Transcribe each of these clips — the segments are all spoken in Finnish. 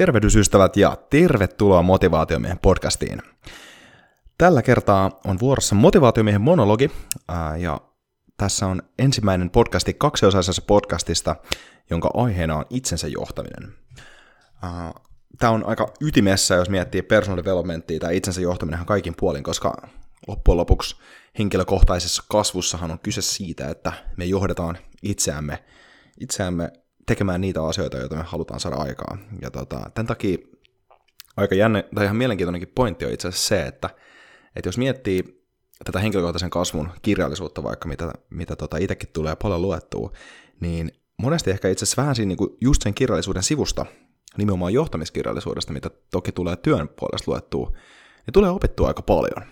Tervehdysystävät ja tervetuloa Motivaatiomiehen podcastiin. Tällä kertaa on vuorossa Motivaatiomiehen monologi, ja tässä on ensimmäinen podcasti kaksiosaisessa podcastista, jonka aiheena on itsensä johtaminen. Tämä on aika ytimessä, jos miettii personal developmenttia tai itsensä johtaminen kaikin puolin, koska loppujen lopuksi henkilökohtaisessa kasvussahan on kyse siitä, että me johdetaan itseämme, itseämme tekemään niitä asioita, joita me halutaan saada aikaa. Ja tota, tämän takia aika jänne, tai ihan mielenkiintoinenkin pointti on itse asiassa se, että, että jos miettii tätä henkilökohtaisen kasvun kirjallisuutta vaikka, mitä, mitä tota itsekin tulee paljon luettua, niin monesti ehkä itse asiassa vähän siinä niin just sen kirjallisuuden sivusta, nimenomaan johtamiskirjallisuudesta, mitä toki tulee työn puolesta luettua, niin tulee opittua aika paljon.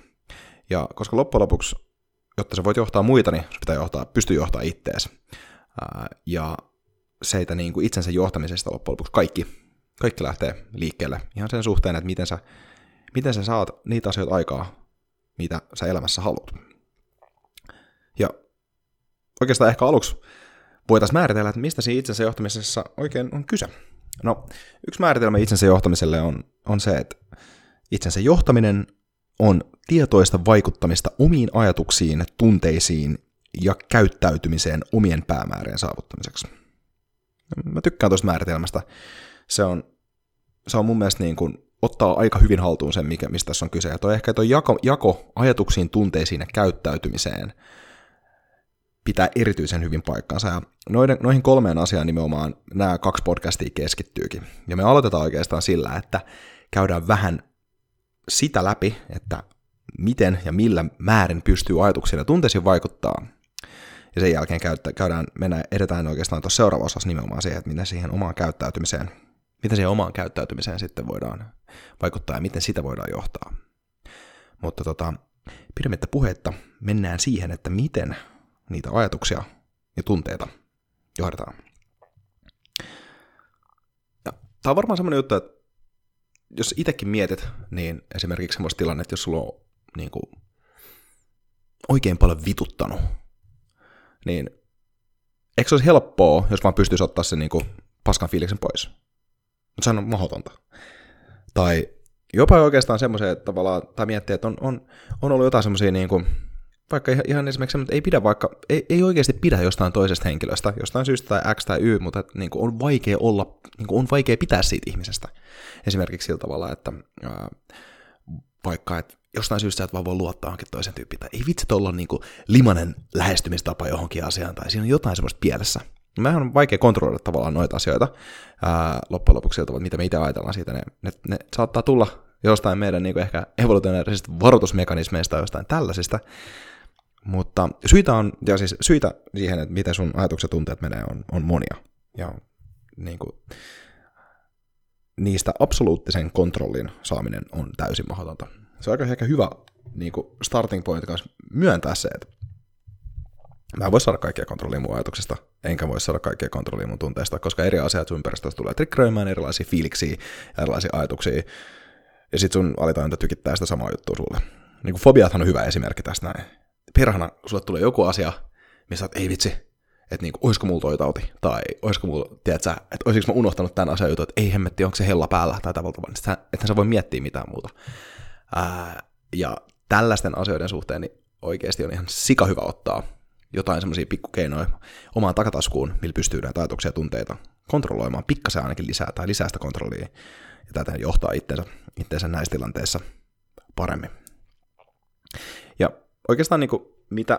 Ja koska loppujen lopuksi, jotta sä voit johtaa muita, niin pitää johtaa, pystyy johtaa ittees. Ja seitä niin kuin itsensä johtamisesta loppujen lopuksi kaikki, kaikki lähtee liikkeelle ihan sen suhteen, että miten sä, miten sä saat niitä asioita aikaa, mitä sä elämässä haluat. Ja oikeastaan ehkä aluksi voitaisiin määritellä, että mistä siinä itsensä johtamisessa oikein on kyse. No, yksi määritelmä itsensä johtamiselle on, on se, että itsensä johtaminen on tietoista vaikuttamista omiin ajatuksiin, tunteisiin ja käyttäytymiseen omien päämäärien saavuttamiseksi. Mä tykkään tuosta määritelmästä. Se on, se on mun mielestä niin kuin, ottaa aika hyvin haltuun sen, mikä, mistä tässä on kyse. Ja toi ehkä tuo jako, jako ajatuksiin, tunteisiin ja käyttäytymiseen pitää erityisen hyvin paikkansa. Ja noiden, noihin kolmeen asiaan nimenomaan nämä kaksi podcastia keskittyykin. Ja me aloitetaan oikeastaan sillä, että käydään vähän sitä läpi, että miten ja millä määrin pystyy ajatuksiin ja tunteisiin vaikuttaa ja sen jälkeen käydään, mennään, edetään oikeastaan tuossa seuraavassa osassa nimenomaan siihen, että miten siihen omaan käyttäytymiseen, miten siihen omaan käyttäytymiseen sitten voidaan vaikuttaa ja miten sitä voidaan johtaa. Mutta tota, pidemmittä puhetta mennään siihen, että miten niitä ajatuksia ja tunteita johdetaan. Ja tämä on varmaan semmoinen juttu, että jos itsekin mietit, niin esimerkiksi semmoista tilannetta, jos sulla on niin kuin, oikein paljon vituttanut niin eikö se olisi helppoa, jos vaan pystyisi ottaa sen niin kuin paskan fiiliksen pois? Mutta sehän on mahdotonta. Tai jopa oikeastaan semmoisia että tavallaan, tai miettiä, että on, on, on ollut jotain semmoisia niin kuin, vaikka ihan, ihan esimerkiksi että ei pidä vaikka, ei, ei oikeasti pidä jostain toisesta henkilöstä, jostain syystä tai X tai Y, mutta että, niin kuin on vaikea olla, niin kuin on vaikea pitää siitä ihmisestä. Esimerkiksi sillä tavalla, että ää, vaikka, että jostain syystä et vaan voi luottaa johonkin toisen tyyppiin, tai ei vitsi olla niin kuin limanen lähestymistapa johonkin asiaan, tai siinä on jotain semmoista pielessä. Mehän on vaikea kontrolloida tavallaan noita asioita ää, loppujen lopuksi siltä, mitä me itse ajatellaan siitä. Ne, ne, ne saattaa tulla jostain meidän niin ehkä evolutionaarisista varoitusmekanismeista tai jostain tällaisista, mutta syitä on, ja siis syitä siihen, että miten sun ajatukset tunteet menee, on, on monia. Ja niin kuin, niistä absoluuttisen kontrollin saaminen on täysin mahdotonta se on aika ehkä hyvä niin kuin starting point kanssa myöntää se, että mä en voi saada kaikkea kontrollia mun ajatuksista, enkä voi saada kaikkea kontrollia mun tunteista, koska eri asiat sun ympäristössä tulee triggeröimään erilaisia fiiliksiä ja erilaisia ajatuksia, ja sit sun alitajunta tykittää sitä samaa juttua sulle. Niin kuin fobiathan on hyvä esimerkki tästä näin. Perhana, sulle tulee joku asia, missä oot, ei vitsi, että niinku, olisiko mulla toi tauti, tai olisiko mulla, tiedätkö, että olisiko mä unohtanut tämän asian jutun, että ei hemmetti, onko se hella päällä, tai tavalla tavalla, että sä voi miettiä mitään muuta. Ää, ja tällaisten asioiden suhteen niin oikeasti on ihan sika hyvä ottaa jotain semmoisia pikkukeinoja omaan takataskuun, millä pystyy näitä ajatuksia ja tunteita kontrolloimaan pikkasen ainakin lisää tai lisää sitä kontrollia, ja tätä johtaa itseensä, itseensä näissä tilanteissa paremmin. Ja oikeastaan niin kuin, mitä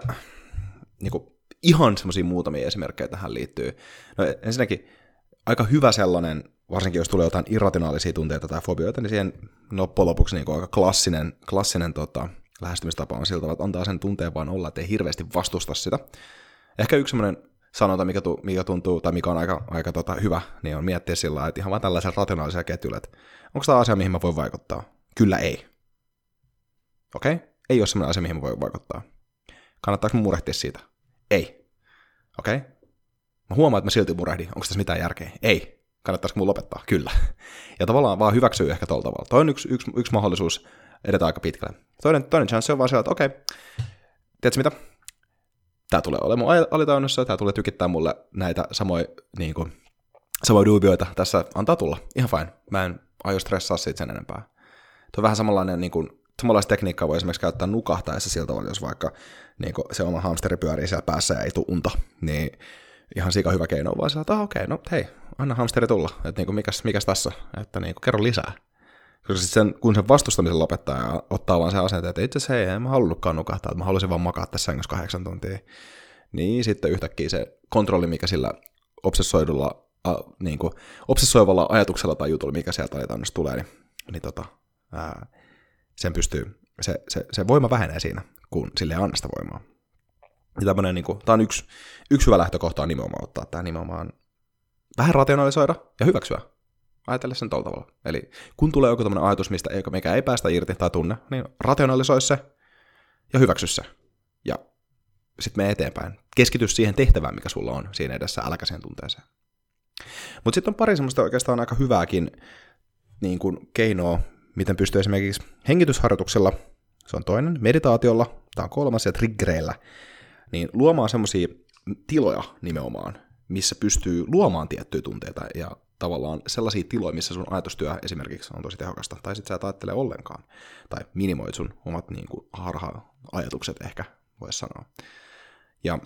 niin kuin, ihan semmoisia muutamia esimerkkejä tähän liittyy. No ensinnäkin aika hyvä sellainen, varsinkin jos tulee jotain irrationaalisia tunteita tai fobioita, niin siihen loppujen lopuksi niin aika klassinen, klassinen tota, lähestymistapa on siltä, että antaa sen tunteen vaan olla, että ei hirveästi vastusta sitä. Ehkä yksi semmoinen sanonta, mikä, tu, mikä tuntuu, tai mikä on aika, aika tota, hyvä, niin on miettiä sillä että ihan vaan tällaisella rationaalisella ketjulla, että onko tämä asia, mihin mä voin vaikuttaa? Kyllä ei. Okei? Okay? Ei ole semmoinen asia, mihin mä voin vaikuttaa. Kannattaako mun murehtia siitä? Ei. Okei? Okay? Mä huomaan, että mä silti murehdin. Onko tässä mitään järkeä? Ei. Kannattaisiko mun lopettaa? Kyllä. Ja tavallaan vaan hyväksyy ehkä tuolla tavalla. Toi on yksi, yksi, yksi mahdollisuus edetä aika pitkälle. Toinen, toinen chance on vaan se, että okei, tiedätkö mitä? Tämä tulee olemaan alitaunnossa, tämä tulee tykittää mulle näitä samoja, niin kuin, samoja dubioita tässä, antaa tulla, ihan fine. Mä en aio stressaa siitä sen enempää. Tuo vähän samanlainen, niin kuin, samanlaista tekniikkaa voi esimerkiksi käyttää nukahtaessa sillä tavalla, jos vaikka niin kuin, se oma hamsteri pyörii siellä päässä ja ei tule unta, niin ihan sika hyvä keino vaan sillä, että ah, okei, okay, no hei, anna hamsteri tulla, että niin kuin, mikäs, mikäs tässä, että niin kuin, kerro lisää. Koska sit sen, kun sen vastustamisen lopettaa ja ottaa vaan sen asenteen, että itse asiassa hei, en mä halunnutkaan nukahtaa, että mä halusin vaan makaa tässä sängyssä kahdeksan tuntia, niin sitten yhtäkkiä se kontrolli, mikä sillä obsessoidulla, a, niin kuin, obsessoivalla ajatuksella tai jutulla, mikä sieltä alitannosta tulee, niin, niin tota, ää, sen pystyy, se, se, se voima vähenee siinä, kun sille ei anna sitä voimaa. Ja tämmönen, niin kuin, tämä on yksi, yksi hyvä lähtökohta on nimenomaan ottaa tämä nimenomaan vähän rationalisoida ja hyväksyä. Ajatella sen tuolla tavalla. Eli kun tulee joku tämmöinen ajatus, mistä ei, mikä ei päästä irti tai tunne, niin rationalisoi se ja hyväksy se. Ja sitten mene eteenpäin. Keskity siihen tehtävään, mikä sulla on siinä edessä, äläkä sen tunteeseen. Mutta sitten on pari semmoista oikeastaan aika hyvääkin niin kuin keinoa, miten pystyy esimerkiksi hengitysharjoituksella, se on toinen, meditaatiolla, tämä on kolmas, ja triggereillä, niin luomaan semmoisia tiloja nimenomaan, missä pystyy luomaan tiettyjä tunteita ja tavallaan sellaisia tiloja, missä sun ajatustyö esimerkiksi on tosi tehokasta, tai sitten sä et ajattele ollenkaan, tai minimoit sun omat niin kuin, harha-ajatukset ehkä, voisi sanoa. Ja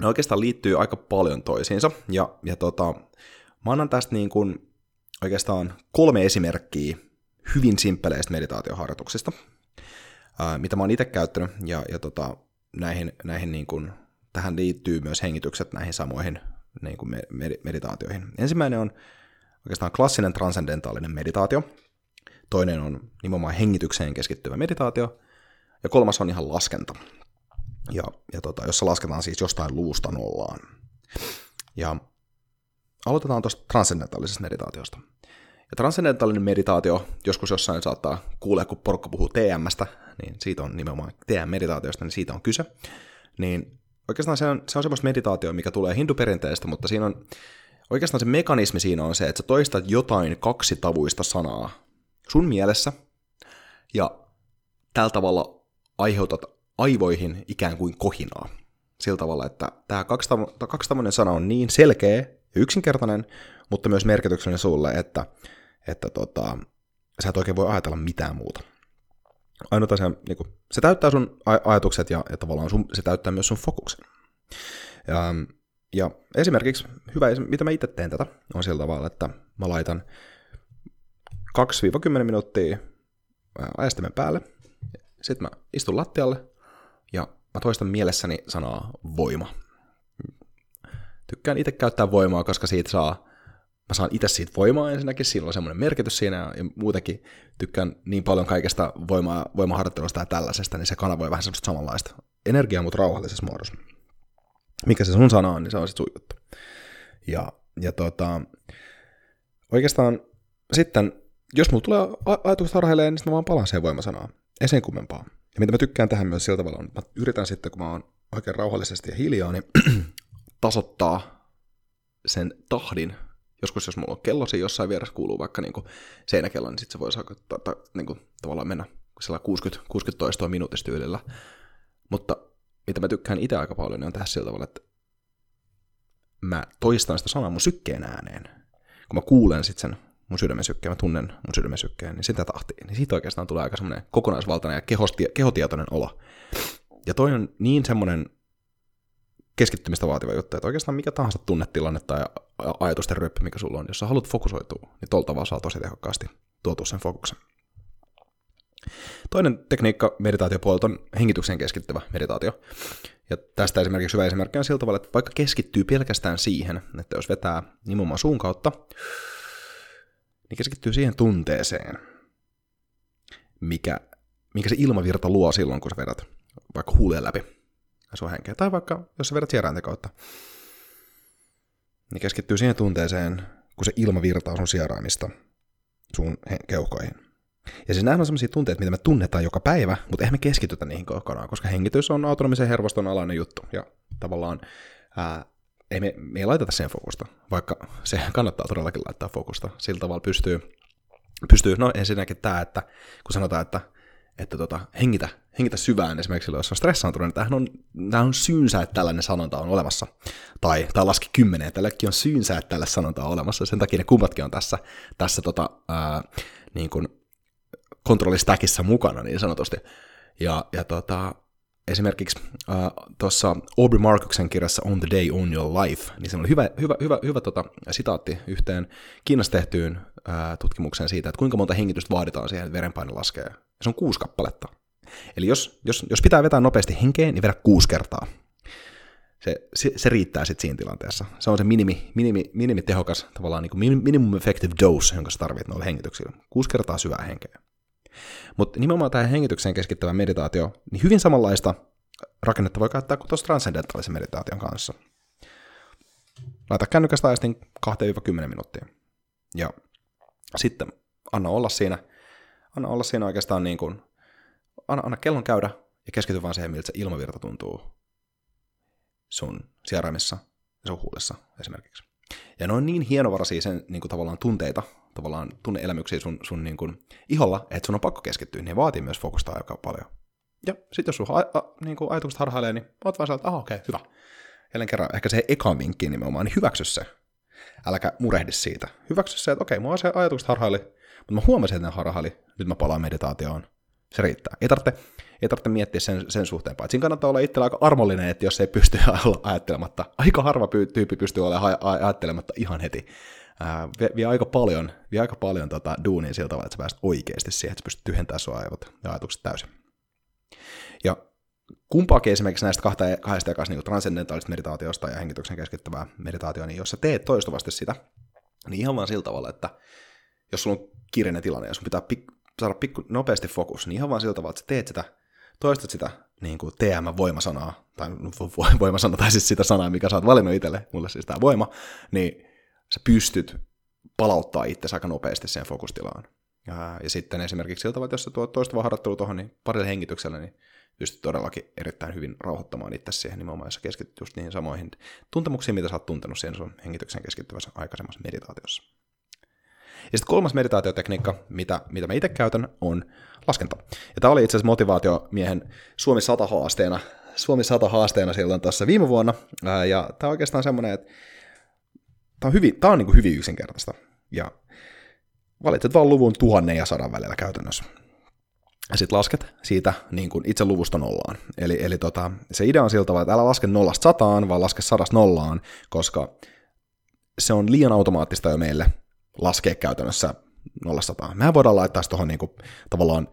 ne oikeastaan liittyy aika paljon toisiinsa, ja, ja tota, mä annan tästä niin kuin oikeastaan kolme esimerkkiä hyvin simppeleistä meditaatioharjoituksista, ää, mitä mä oon itse käyttänyt, ja, ja tota, näihin, näihin niin kuin, tähän liittyy myös hengitykset näihin samoihin niin kuin meditaatioihin. Ensimmäinen on oikeastaan klassinen transcendentaalinen meditaatio, toinen on nimenomaan hengitykseen keskittyvä meditaatio, ja kolmas on ihan laskenta, ja, ja tota, jossa lasketaan siis jostain luusta nollaan. Ja aloitetaan tuosta transcendentaalisesta meditaatiosta. Ja transcendentaalinen meditaatio, joskus jossain saattaa kuulla, kun porukka puhuu TMstä, niin siitä on nimenomaan TM-meditaatiosta, niin siitä on kyse. Niin oikeastaan se on, se on semmoista meditaatio, mikä tulee hinduperinteestä, mutta siinä on, oikeastaan se mekanismi siinä on se, että sä toistat jotain kaksi tavuista sanaa sun mielessä, ja tällä tavalla aiheutat aivoihin ikään kuin kohinaa. Sillä tavalla, että tämä kaksitavoinen sana on niin selkeä ja yksinkertainen, mutta myös merkityksellinen sulle, että, että tota, sä et oikein voi ajatella mitään muuta. Ainut asia, niin kuin, se täyttää sun ajatukset ja, ja tavallaan sun, se täyttää myös sun fokuksen. Ja, ja esimerkiksi, hyvä, mitä mä itse teen tätä, on sillä tavalla, että mä laitan 2-10 minuuttia ajastimen päälle, sitten mä istun lattialle ja mä toistan mielessäni sanaa voima. Tykkään itse käyttää voimaa, koska siitä saa mä saan itse siitä voimaa ensinnäkin, siinä on semmoinen merkitys siinä, ja muutenkin tykkään niin paljon kaikesta voimaa, voimaharjoittelusta ja tällaisesta, niin se kanavoi vähän semmoista samanlaista energiaa, mutta rauhallisessa muodossa. Mikä se sun sana on, niin se on se sun juttu. Ja, ja tota, oikeastaan sitten, jos mulla tulee ajatukset harhailee, niin sitten mä vaan palaan siihen voimasanaan. Ei sen kummempaa. Ja mitä mä tykkään tähän myös sillä tavalla on, mä yritän sitten, kun mä oon oikein rauhallisesti ja hiljaa, niin tasoittaa sen tahdin joskus jos mulla on kello siinä jossain vieressä kuuluu vaikka niin kuin seinäkello, niin sitten se voi saada ta, ta, niin kuin, tavallaan mennä 60, 60 toistoa minuutista tyylillä. Mutta mitä mä tykkään itse aika paljon, niin on tehdä sillä tavalla, että mä toistan sitä sanaa mun sykkeen ääneen, kun mä kuulen sitten sen mun sydämen sykkeen, mä tunnen mun sydämen sykkeen, niin sitä tahtiin. Niin siitä oikeastaan tulee aika semmoinen kokonaisvaltainen ja kehosti, kehotietoinen olo. Ja toi on niin semmoinen keskittymistä vaativa juttu, että oikeastaan mikä tahansa tunnetilanne tai ajatusten ryppy, mikä sulla on, jos sä haluat fokusoitua, niin tuolta tavalla saa tosi tehokkaasti tuotua sen fokuksen. Toinen tekniikka meditaatiopuolelta on hengitykseen keskittyvä meditaatio. Ja tästä esimerkiksi hyvä esimerkki on sillä tavalla, että vaikka keskittyy pelkästään siihen, että jos vetää nimenomaan suun kautta, niin keskittyy siihen tunteeseen, mikä, mikä se ilmavirta luo silloin, kun sä vedät vaikka huuleen läpi sun henkeä. Tai vaikka, jos sä vedät sierainten kautta, niin keskittyy siihen tunteeseen, kun se ilma virtaa sun sieraimista sun keuhkoihin. Ja siis nämä on sellaisia tunteita, mitä me tunnetaan joka päivä, mutta eihän me keskitytä niihin kokonaan, koska hengitys on autonomisen hervoston alainen juttu. Ja tavallaan ää, ei me, me ei laiteta sen fokusta, vaikka se kannattaa todellakin laittaa fokusta. Sillä tavalla pystyy, pystyy no ensinnäkin tämä, että kun sanotaan, että että tota, hengitä, hengitä syvään esimerkiksi jos on stressaantunut, niin tämähän on, tämähän on syynsä, että tällainen sanonta on olemassa. Tai, tai laski kymmenen, että tällekin on syynsä, että tällä sanonta on olemassa. Sen takia ne kummatkin on tässä, tässä tota, ää, niin kuin kontrollistäkissä mukana niin sanotusti. Ja, ja tota, esimerkiksi äh, tuossa Aubrey Markuksen kirjassa On the Day on Your Life, niin se oli hyvä, hyvä, hyvä, hyvä tota, sitaatti yhteen Kiinassa tehtyyn äh, tutkimukseen siitä, että kuinka monta hengitystä vaaditaan siihen, että verenpaine laskee. Se on kuusi kappaletta. Eli jos, jos, jos pitää vetää nopeasti henkeen, niin vedä kuusi kertaa. Se, se, se riittää sitten siinä tilanteessa. Se on se minimi, minimi, minimi tehokas, tavallaan niin kuin minimum effective dose, jonka sä tarvitset noilla hengityksillä. Kuusi kertaa syvää henkeä. Mutta nimenomaan tämä hengitykseen keskittävä meditaatio, niin hyvin samanlaista rakennetta voi käyttää kuin tuossa transcendentaalisen meditaation kanssa. Laita kännykästä aistin 2-10 minuuttia. Ja sitten anna olla siinä, anna olla siinä oikeastaan niin kuin, anna, anna kellon käydä ja keskity vaan siihen, miltä se ilmavirta tuntuu sun sieraimissa ja sun huulessa esimerkiksi. Ja ne on niin hienovaraisia sen niin kuin tavallaan tunteita, tavallaan tunneelämyksiä sun, sun niin kuin iholla, että sun on pakko keskittyä, niin vaatii myös fokusta aika paljon. Ja sitten jos sun a, a, niin kuin ajatukset harhailee, niin oot vaan että okei, okay, hyvä. Jälleen kerran, ehkä se eka vinkki nimenomaan, niin hyväksy se. Äläkä murehdi siitä. Hyväksy se, että okei, okay, mua se ajatukset harhaili, mutta mä huomasin, että ne harhaili, nyt mä palaan meditaatioon. Se riittää. Ei tarvitse, ei tarvitse miettiä sen, sen suhteen, paitsi kannattaa olla itsellä aika armollinen, että jos ei pysty olla ajattelematta, aika harva tyyppi pystyy olemaan ajattelematta ihan heti ää, vie, vie, aika paljon, vie aika paljon tota duunia sillä tavalla, että sä pääset oikeasti siihen, että sä pystyt tyhjentämään sun aivot ja ajatukset täysin. Ja kumpaakin esimerkiksi näistä kahta, kahdesta ekasta niin transcendentaalista meditaatiosta ja hengityksen keskittävää meditaatioa, niin jos sä teet toistuvasti sitä, niin ihan vaan sillä tavalla, että jos sulla on kiireinen tilanne ja sun pitää pik- saada pikku, nopeasti fokus, niin ihan vaan sillä tavalla, että sä teet sitä, toistat sitä niin kuin TM-voimasanaa, tai voimasana, tai siis sitä sanaa, mikä sä oot valinnut itselle, mulle siis tämä voima, niin sä pystyt palauttaa itse aika nopeasti sen fokustilaan. Ja, ja sitten esimerkiksi siltä tavalla, että jos sä tuot toistuvaa harjoittelua tuohon, niin parille hengityksellä, niin pystyt todellakin erittäin hyvin rauhoittamaan itse siihen nimenomaan, jos keskityt just niihin samoihin tuntemuksiin, mitä sä oot tuntenut siihen sun hengityksen keskittyvässä aikaisemmassa meditaatiossa. Ja sitten kolmas meditaatiotekniikka, mitä, mitä mä itse käytän, on laskenta. Ja tämä oli itse asiassa motivaatiomiehen Suomi 100 haasteena, Suomi 100 haasteena silloin tuossa viime vuonna. Ja tämä on oikeastaan semmoinen, että Tämä on, hyvin, tämä on niin kuin hyvin yksinkertaista. Ja valitset vaan luvun tuhannen ja sadan välillä käytännössä. Ja sitten lasket siitä niin kuin itse luvusta nollaan. Eli, eli tota, se idea on siltä tavalla, että älä laske nollasta sataan, vaan laske sadasta nollaan, koska se on liian automaattista jo meille laskea käytännössä nollasta sataan. Mehän voidaan laittaa tuohon niin tavallaan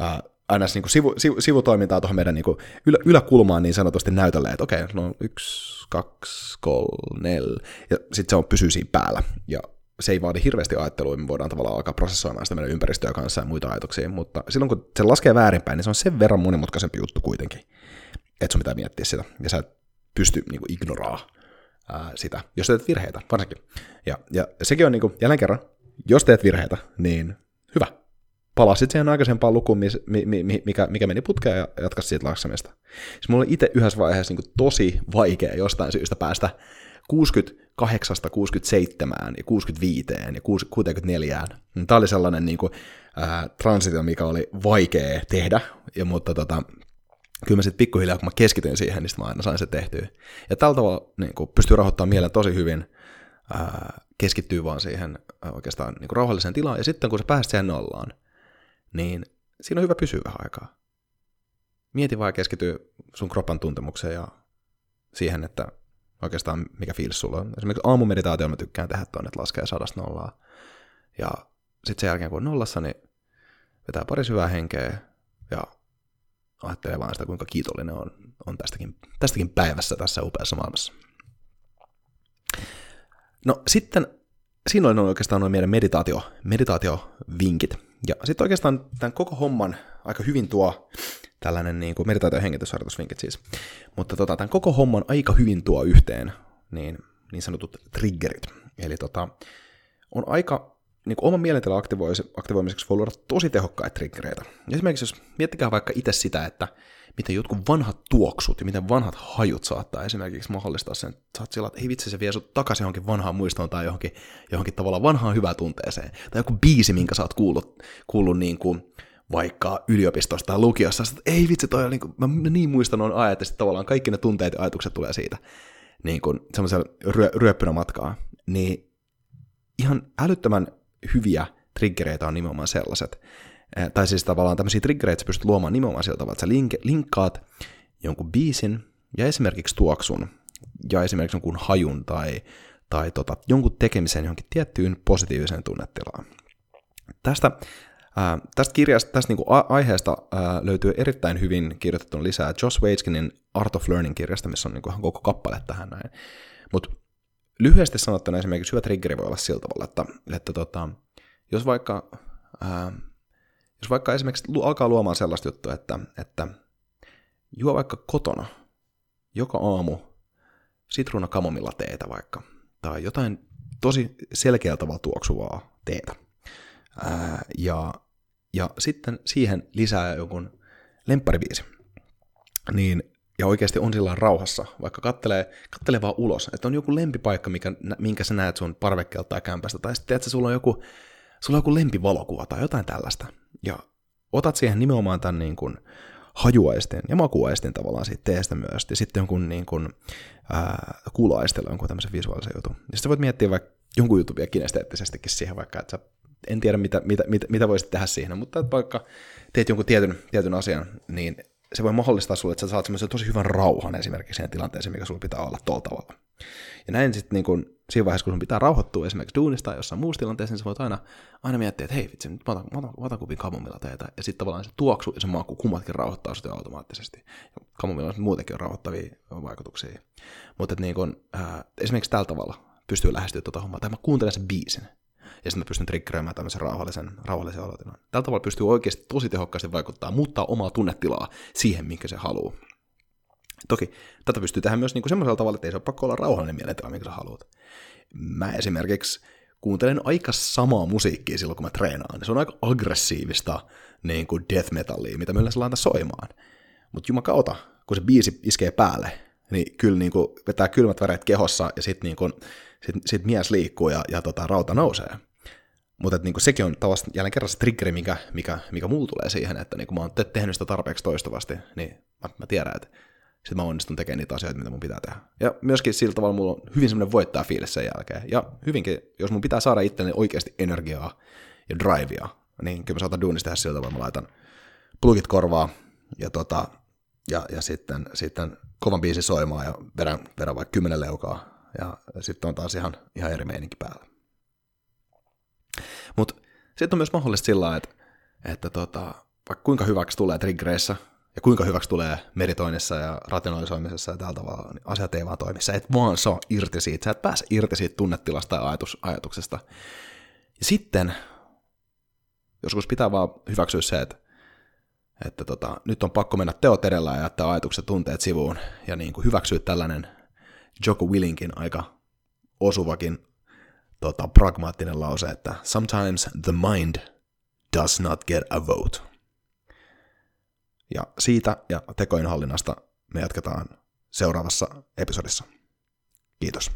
ää, aina niin kuin sivu, sivu, sivutoimintaa tuohon meidän niin kuin ylä, yläkulmaan niin sanotusti näytölle, että okei, no yksi, kaksi, kolme, neljä, ja sitten se on pysyy siinä päällä, ja se ei vaadi hirveästi ajattelua, me voidaan tavallaan alkaa prosessoimaan sitä meidän ympäristöä kanssa ja muita ajatuksia, mutta silloin kun se laskee väärinpäin, niin se on sen verran monimutkaisempi juttu kuitenkin, että sun pitää miettiä sitä, ja sä et pysty niin kuin ignoraa ää, sitä, jos teet virheitä, varsinkin. Ja, ja sekin on niin kuin, jälleen kerran, jos teet virheitä, niin hyvä, palasit siihen aikaisempaan lukuun, mikä, mikä meni putkeen ja jatka siitä laksamista. Siis mulla oli itse yhdessä vaiheessa niin tosi vaikea jostain syystä päästä 68, 67 ja 65 ja 64. Tämä oli sellainen niin kuin, äh, transitio, mikä oli vaikea tehdä, ja, mutta tota, kyllä mä sitten pikkuhiljaa, kun mä keskityin siihen, niin mä aina sain se tehtyä. Ja tällä tavalla niin kuin, pystyy rahoittamaan mielen tosi hyvin, ää, keskittyy vaan siihen ää, oikeastaan niin rauhalliseen tilaan, ja sitten kun sä pääset siihen nollaan, niin siinä on hyvä pysyä vähän aikaa. Mieti vaan keskity sun kropan tuntemukseen ja siihen, että oikeastaan mikä fiilis sulla on. Esimerkiksi aamumeditaatio mä tykkään tehdä tuonne, että laskee sadasta nollaa. Ja sitten sen jälkeen kun on nollassa, niin vetää pari syvää henkeä ja ajattelee vaan sitä, kuinka kiitollinen on, on tästäkin, tästäkin päivässä tässä upeassa maailmassa. No sitten siinä oli oikeastaan noin meidän meditaatio, meditaatiovinkit. Ja sitten oikeastaan tämän koko homman aika hyvin tuo tällainen niin kuin meditaatio- hengitysharjoitusvinkit siis. Mutta tota, tämän koko homman aika hyvin tuo yhteen niin, niin sanotut triggerit. Eli tota, on aika niin oman mielentilan aktivoimiseksi voi luoda tosi tehokkaita triggereitä. Esimerkiksi jos miettikää vaikka itse sitä, että miten jotkut vanhat tuoksut ja miten vanhat hajut saattaa esimerkiksi mahdollistaa sen, että sä oot sillä, että hei vitsi, se vie sut takaisin johonkin vanhaan muistoon tai johonkin, johonkin tavallaan vanhaan hyvään tunteeseen. Tai joku biisi, minkä sä oot kuullut, kuullut niin kuin, vaikka yliopistosta tai lukiossa, että ei vitsi, toi on niin kuin, mä niin muistan on ajat, että tavallaan kaikki ne tunteet ja ajatukset tulee siitä niin kuin semmoisella ryö, ryöppynä matkaa, niin ihan älyttömän hyviä triggereitä on nimenomaan sellaiset, eh, tai siis tavallaan tämmöisiä triggereitä sä pystyt luomaan nimenomaan sillä tavalla, että sä link, linkkaat jonkun biisin ja esimerkiksi tuoksun ja esimerkiksi jonkun hajun tai, tai tota, jonkun tekemisen johonkin tiettyyn positiiviseen tunnetilaan. Tästä Ää, tästä kirjasta, tästä niinku aiheesta ää, löytyy erittäin hyvin kirjoitettu lisää Josh Waitskinin Art of Learning kirjasta, missä on niinku ihan koko kappale tähän näin. Mutta lyhyesti sanottuna esimerkiksi hyvä triggeri voi olla sillä tavalla, että, että tota, jos vaikka, ää, jos vaikka esimerkiksi alkaa luomaan sellaista juttua, että, että juo vaikka kotona joka aamu sitruuna kamomilla teetä vaikka, tai jotain tosi selkeältä tuoksuvaa teetä, ää, ja ja sitten siihen lisää jonkun lempparibiisi. Niin, ja oikeasti on sillä rauhassa, vaikka kattelee, kattelee vaan ulos, että on joku lempipaikka, mikä, minkä sä näet sun parvekkeelta tai kämpästä, tai sitten että sulla on joku, sulla on joku lempivalokuva tai jotain tällaista. Ja otat siihen nimenomaan tämän niin kuin hajuaistin ja makuaistin tavallaan siitä teestä myös, ja sitten jonkun niin kuin, ää, kuuloaistella jonkun tämmöisen visuaalisen jutun. Ja sitten voit miettiä vaikka jonkun jutun vielä kinesteettisestikin siihen, vaikka että sä en tiedä mitä, mitä, mitä, mitä voisit tehdä siihen, mutta että vaikka teet jonkun tietyn, tietyn asian, niin se voi mahdollistaa sulle, että sä saat semmoisen tosi hyvän rauhan esimerkiksi siihen tilanteeseen, mikä sulla pitää olla tuolla tavalla. Ja näin sitten niin kun, siinä vaiheessa, kun sun pitää rauhoittua esimerkiksi duunista tai jossain muussa tilanteessa, niin sä voit aina, aina miettiä, että hei vitsi, nyt mä otan, mä otan, mä otan kupin kamomilla teetä, ja sitten tavallaan se tuoksu ja se maku kummatkin rauhoittaa sut automaattisesti. Ja kamomilla on muutenkin on rauhoittavia vaikutuksia. Mutta niin kun, äh, esimerkiksi tällä tavalla pystyy lähestyä tuota hommaa, tai mä kuuntelen sen biisin, ja sitten mä pystyn triggeröimään tämmöisen rauhallisen, rauhallisen olotilan. Tällä tavalla pystyy oikeasti tosi tehokkaasti vaikuttaa, muuttaa omaa tunnetilaa siihen, minkä se haluaa. Toki tätä pystyy tehdä myös niinku semmoisella tavalla, että ei se ole pakko olla rauhallinen mielentila, minkä sä haluat. Mä esimerkiksi kuuntelen aika samaa musiikkia silloin, kun mä treenaan. Se on aika aggressiivista niin kuin death metallia, mitä me yleensä laitetaan soimaan. Mutta jumakauta, kun se biisi iskee päälle, niin kyllä niin kuin vetää kylmät väreet kehossa ja sitten niin sit, sit mies liikkuu ja, ja tota, rauta nousee. Mutta niinku sekin on tavallaan jälleen kerran se triggeri, mikä, mikä, mikä mulla tulee siihen, että niinku mä oon te- tehnyt sitä tarpeeksi toistuvasti, niin mä, mä tiedän, että sit mä onnistun tekemään niitä asioita, mitä mun pitää tehdä. Ja myöskin sillä tavalla mulla on hyvin semmoinen voittaa fiilis sen jälkeen. Ja hyvinkin, jos mun pitää saada itselleni oikeasti energiaa ja drivea, niin kyllä mä saatan duunista tehdä sillä tavalla, mä laitan plugit korvaa ja, tota, ja, ja sitten, sitten kovan biisin soimaan ja vedän, vedän vaikka kymmenen leukaa ja sitten on taas ihan, ihan eri meininki päällä. Mutta sitten on myös mahdollista sillä että, että tota, vaikka kuinka hyväksi tulee triggereissä ja kuinka hyväksi tulee meditoinnissa ja rationalisoimisessa ja tällä tavalla, niin asiat ei vaan toimi. Sä et vaan saa irti siitä, sä et pääse irti siitä tunnetilasta ja ajatus, ajatuksesta. Ja sitten joskus pitää vaan hyväksyä se, että, että tota, nyt on pakko mennä teot edellä ja jättää ajatukset tunteet sivuun ja niin kuin hyväksyä tällainen Joko Willinkin aika osuvakin tota, pragmaattinen lause, että sometimes the mind does not get a vote. Ja siitä ja tekojen hallinnasta me jatketaan seuraavassa episodissa. Kiitos.